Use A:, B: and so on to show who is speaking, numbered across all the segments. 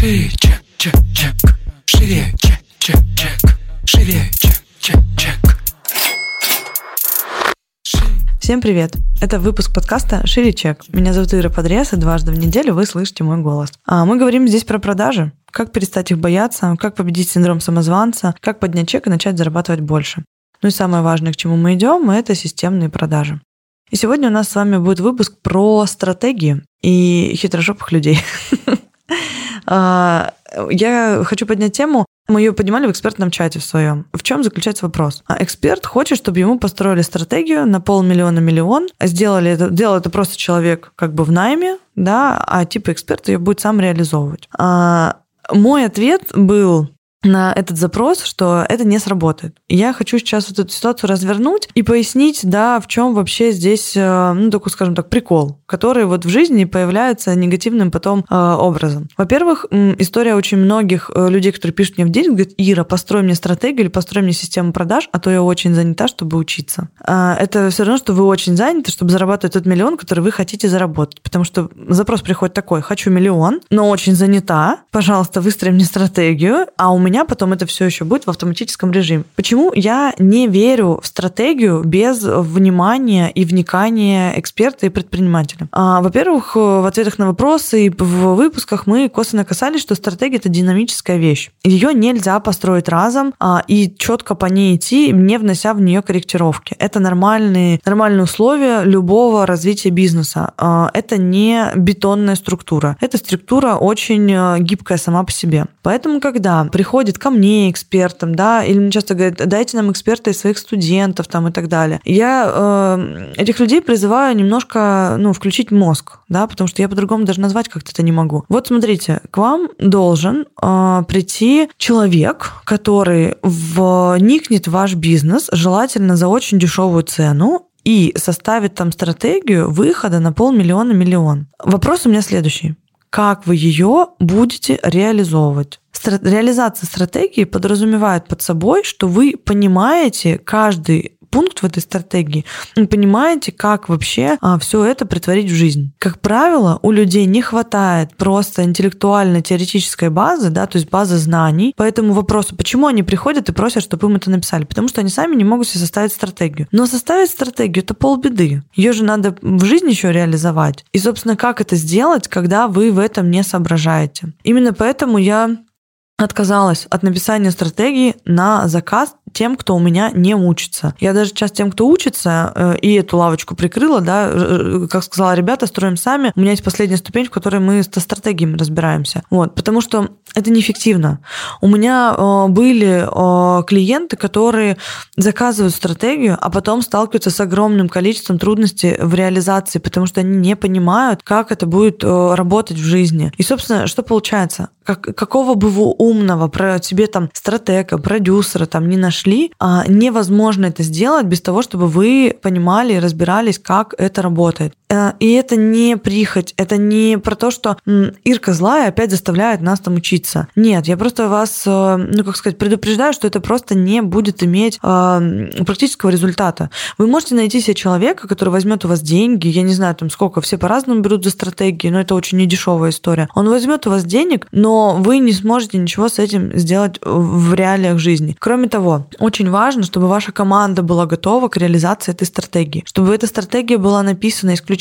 A: Шире чек, чек, чек. Шире чек, чек, чек. Шире чек, чек, чек.
B: Всем привет! Это выпуск подкаста «Шире чек». Меня зовут Ира Подрез, и дважды в неделю вы слышите мой голос. А мы говорим здесь про продажи, как перестать их бояться, как победить синдром самозванца, как поднять чек и начать зарабатывать больше. Ну и самое важное, к чему мы идем, это системные продажи. И сегодня у нас с вами будет выпуск про стратегии и хитрожопых людей. А, я хочу поднять тему, мы ее поднимали в экспертном чате в своем. В чем заключается вопрос? А эксперт хочет, чтобы ему построили стратегию на полмиллиона миллион, сделали это, делал это просто человек как бы в найме, да, а типа эксперт ее будет сам реализовывать. А, мой ответ был, на этот запрос, что это не сработает. Я хочу сейчас вот эту ситуацию развернуть и пояснить, да, в чем вообще здесь, э, ну, такой, скажем так, прикол, который вот в жизни появляется негативным потом э, образом. Во-первых, история очень многих э, людей, которые пишут мне в день, говорят, Ира, построй мне стратегию или построй мне систему продаж, а то я очень занята, чтобы учиться. А, это все равно, что вы очень заняты, чтобы зарабатывать тот миллион, который вы хотите заработать. Потому что запрос приходит такой, хочу миллион, но очень занята, пожалуйста, выстрой мне стратегию, а у меня меня потом это все еще будет в автоматическом режиме. Почему я не верю в стратегию без внимания и вникания эксперта и предпринимателя? А, во-первых, в ответах на вопросы и в выпусках мы косвенно касались, что стратегия это динамическая вещь. Ее нельзя построить разом а, и четко по ней идти, не внося в нее корректировки. Это нормальные, нормальные условия любого развития бизнеса. А, это не бетонная структура. Эта структура очень э, гибкая сама по себе. Поэтому, когда приходит приходит ко мне экспертом, да, или мне часто говорят, дайте нам эксперта из своих студентов там и так далее. Я э, этих людей призываю немножко, ну, включить мозг, да, потому что я по-другому даже назвать как-то это не могу. Вот смотрите, к вам должен э, прийти человек, который вникнет в ваш бизнес, желательно за очень дешевую цену, и составит там стратегию выхода на полмиллиона миллион. Вопрос у меня следующий как вы ее будете реализовывать. Реализация стратегии подразумевает под собой, что вы понимаете каждый пункт в этой стратегии, вы понимаете, как вообще а, все это притворить в жизнь. Как правило, у людей не хватает просто интеллектуальной теоретической базы, да, то есть базы знаний. Поэтому вопросу, почему они приходят и просят, чтобы им это написали? Потому что они сами не могут себе составить стратегию. Но составить стратегию это полбеды. Ее же надо в жизни еще реализовать. И, собственно, как это сделать, когда вы в этом не соображаете? Именно поэтому я отказалась от написания стратегии на заказ тем, кто у меня не учится. Я даже сейчас тем, кто учится, э, и эту лавочку прикрыла, да, э, как сказала, ребята, строим сами. У меня есть последняя ступень, в которой мы со стратегиями разбираемся. Вот, потому что это неэффективно. У меня э, были клиенты, которые заказывают стратегию, а потом сталкиваются с огромным количеством трудностей в реализации, потому что они не понимают, как это будет работать в жизни. И, собственно, что получается? Как, какого бы вы умного про тебе там стратега, продюсера там не нашли, а невозможно это сделать без того, чтобы вы понимали и разбирались, как это работает. Э, и это не прихоть, это не про то, что Ирка злая опять заставляет нас там учиться. Нет, я просто вас, э, ну как сказать, предупреждаю, что это просто не будет иметь э, практического результата. Вы можете найти себе человека, который возьмет у вас деньги, я не знаю, там сколько, все по-разному берут за стратегии, но это очень недешевая история. Он возьмет у вас денег, но вы не сможете ничего с этим сделать в реалиях жизни. Кроме того, очень важно, чтобы ваша команда была готова к реализации этой стратегии, чтобы эта стратегия была написана исключительно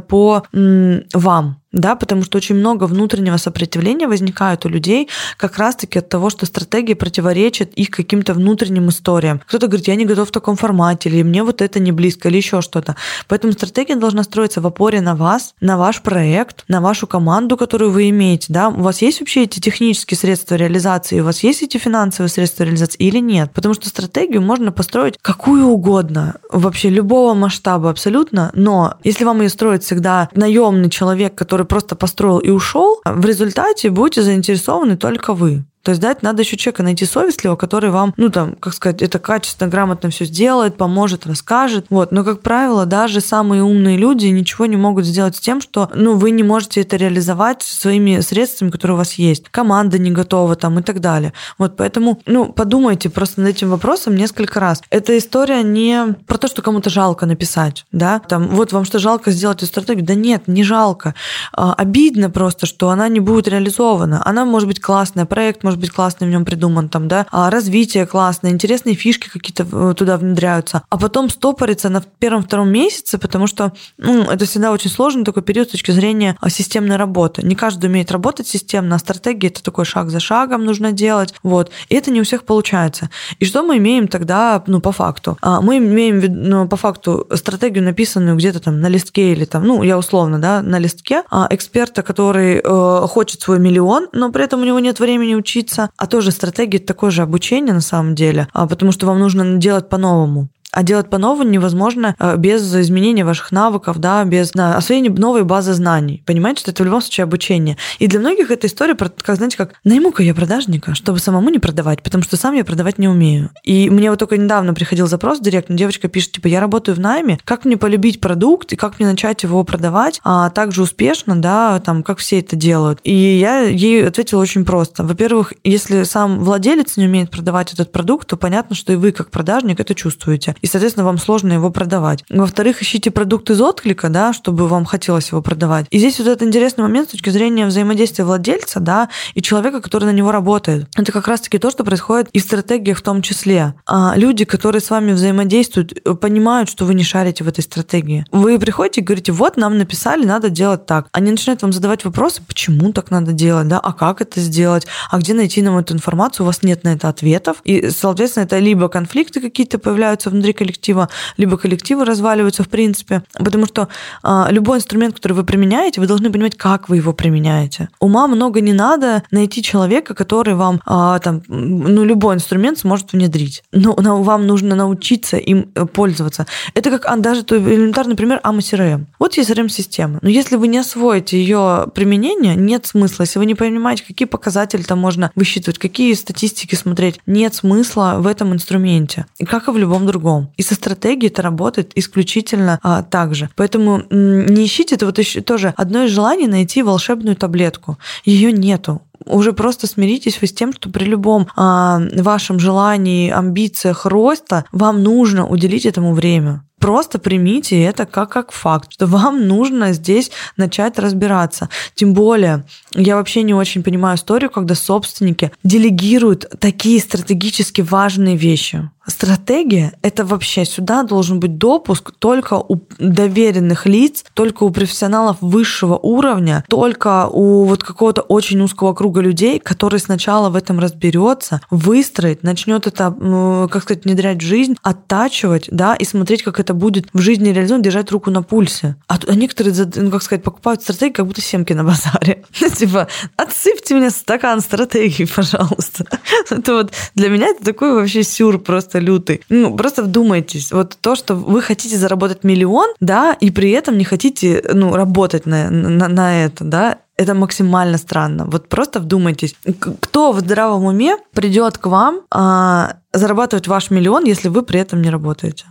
B: по м, вам, да, потому что очень много внутреннего сопротивления возникает у людей как раз-таки от того, что стратегия противоречит их каким-то внутренним историям. Кто-то говорит, я не готов в таком формате, или мне вот это не близко, или еще что-то. Поэтому стратегия должна строиться в опоре на вас, на ваш проект, на вашу команду, которую вы имеете. Да? У вас есть вообще эти технические средства реализации, у вас есть эти финансовые средства реализации или нет? Потому что стратегию можно построить какую угодно, вообще любого масштаба абсолютно, но если вам ее строит всегда наемный человек, который который просто построил и ушел, в результате будете заинтересованы только вы. То есть, да, надо еще человека найти совестливого, который вам, ну, там, как сказать, это качественно, грамотно все сделает, поможет, расскажет. Вот. Но, как правило, даже самые умные люди ничего не могут сделать с тем, что, ну, вы не можете это реализовать своими средствами, которые у вас есть. Команда не готова там и так далее. Вот, поэтому, ну, подумайте просто над этим вопросом несколько раз. Эта история не про то, что кому-то жалко написать, да, там, вот вам что жалко сделать эту стратегию? Да нет, не жалко. А, обидно просто, что она не будет реализована. Она может быть классная, проект может быть классный в нем придуман, там, да, а развитие классное, интересные фишки какие-то э, туда внедряются, а потом стопорится на первом-втором месяце, потому что ну, это всегда очень сложный такой период с точки зрения а, системной работы. Не каждый умеет работать системно, а стратегия это такой шаг за шагом нужно делать, вот, и это не у всех получается. И что мы имеем тогда, ну, по факту? А, мы имеем, ну, по факту, стратегию, написанную где-то там на листке или там, ну, я условно, да, на листке, эксперта, который э, хочет свой миллион, но при этом у него нет времени учиться, а тоже стратегия такое же обучение на самом деле, а, потому что вам нужно делать по-новому. А делать по-новому невозможно э, без изменения ваших навыков, да, без да, освоения новой базы знаний. Понимаете, что это в любом случае обучение. И для многих эта история, как, знаете, как найму-ка я продажника, чтобы самому не продавать, потому что сам я продавать не умею. И мне вот только недавно приходил запрос директно, девочка пишет, типа, я работаю в найме, как мне полюбить продукт и как мне начать его продавать а также успешно, да, там, как все это делают. И я ей ответила очень просто. Во-первых, если сам владелец не умеет продавать этот продукт, то понятно, что и вы, как продажник, это чувствуете и, соответственно, вам сложно его продавать. Во-вторых, ищите продукт из отклика, да, чтобы вам хотелось его продавать. И здесь вот этот интересный момент с точки зрения взаимодействия владельца, да, и человека, который на него работает. Это как раз-таки то, что происходит и в стратегиях в том числе. А люди, которые с вами взаимодействуют, понимают, что вы не шарите в этой стратегии. Вы приходите и говорите, вот нам написали, надо делать так. Они начинают вам задавать вопросы, почему так надо делать, да, а как это сделать, а где найти нам эту информацию, у вас нет на это ответов. И, соответственно, это либо конфликты какие-то появляются внутри коллектива, либо коллективы разваливаются в принципе. Потому что а, любой инструмент, который вы применяете, вы должны понимать, как вы его применяете. Ума много не надо найти человека, который вам а, там, ну, любой инструмент сможет внедрить. Но, но вам нужно научиться им э, пользоваться. Это как а, даже элементарный пример AMA CRM. Вот есть CRM-система. Но если вы не освоите ее применение, нет смысла. Если вы не понимаете, какие показатели там можно высчитывать, какие статистики смотреть, нет смысла в этом инструменте. И как и в любом другом. И со стратегией это работает исключительно а, так же. Поэтому не ищите, это вот еще тоже одно из желаний найти волшебную таблетку. Ее нету уже просто смиритесь вы с тем, что при любом а, вашем желании, амбициях роста вам нужно уделить этому время. Просто примите это как, как факт, что вам нужно здесь начать разбираться. Тем более, я вообще не очень понимаю историю, когда собственники делегируют такие стратегически важные вещи. Стратегия – это вообще сюда должен быть допуск только у доверенных лиц, только у профессионалов высшего уровня, только у вот какого-то очень узкого круга людей, который сначала в этом разберется, выстроит, начнет это, как сказать, внедрять в жизнь, оттачивать, да, и смотреть, как это будет в жизни реализовано, держать руку на пульсе. А, а некоторые, ну, как сказать, покупают стратегии, как будто семки на базаре. Типа, отсыпьте мне стакан стратегии, пожалуйста. Это вот для меня это такой вообще сюр просто лютый. Ну, просто вдумайтесь. Вот то, что вы хотите заработать миллион, да, и при этом не хотите, ну, работать на, на, на это, да, это максимально странно. Вот просто вдумайтесь, кто в здравом уме придет к вам а, зарабатывать ваш миллион, если вы при этом не работаете?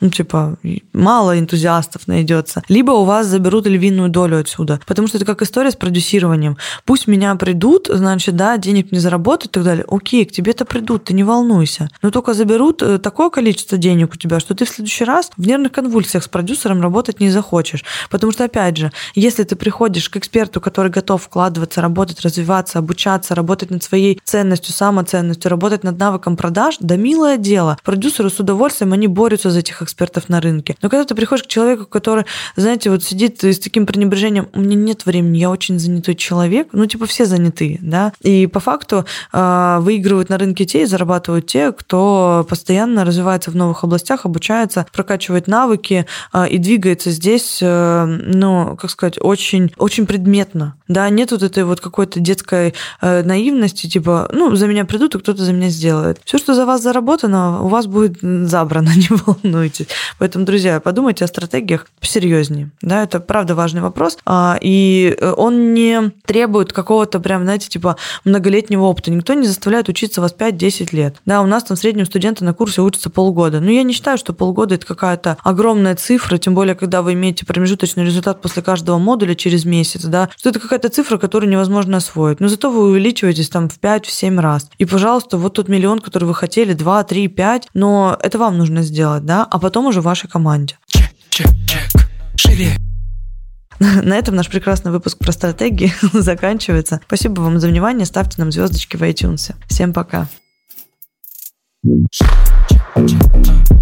B: Ну, типа, мало энтузиастов найдется. Либо у вас заберут львиную долю отсюда. Потому что это как история с продюсированием. Пусть меня придут, значит, да, денег не заработают и так далее. Окей, к тебе-то придут, ты не волнуйся. Но только заберут э, такое количество денег у тебя, что ты в следующий раз в нервных конвульсиях с продюсером работать не захочешь. Потому что, опять же, если ты приходишь к эксперту, который готов вкладываться, работать, развиваться, обучаться, работать над своей ценностью, самоценностью, работать над навыком продаж, да милое дело. Продюсеры с удовольствием, они борются за этих на рынке. Но когда ты приходишь к человеку, который, знаете, вот сидит с таким пренебрежением, у меня нет времени, я очень занятой человек, ну, типа, все заняты, да, и по факту э, выигрывают на рынке те и зарабатывают те, кто постоянно развивается в новых областях, обучается, прокачивает навыки э, и двигается здесь, э, ну, как сказать, очень, очень предметно, да, нет вот этой вот какой-то детской э, наивности, типа, ну, за меня придут, и кто-то за меня сделает. Все, что за вас заработано, у вас будет забрано, не волнуйтесь получитесь. Поэтому, друзья, подумайте о стратегиях серьезнее. Да, это правда важный вопрос. А, и он не требует какого-то прям, знаете, типа многолетнего опыта. Никто не заставляет учиться вас 5-10 лет. Да, у нас там в среднем студенты на курсе учатся полгода. Но я не считаю, что полгода это какая-то огромная цифра, тем более, когда вы имеете промежуточный результат после каждого модуля через месяц, да, что это какая-то цифра, которую невозможно освоить. Но зато вы увеличиваетесь там в 5-7 раз. И, пожалуйста, вот тот миллион, который вы хотели, 2, 3, 5, но это вам нужно сделать, да, а потом уже вашей команде. На этом наш прекрасный выпуск про стратегии заканчивается. Спасибо вам за внимание. Ставьте нам звездочки в iTunes. Всем пока.
A: Check.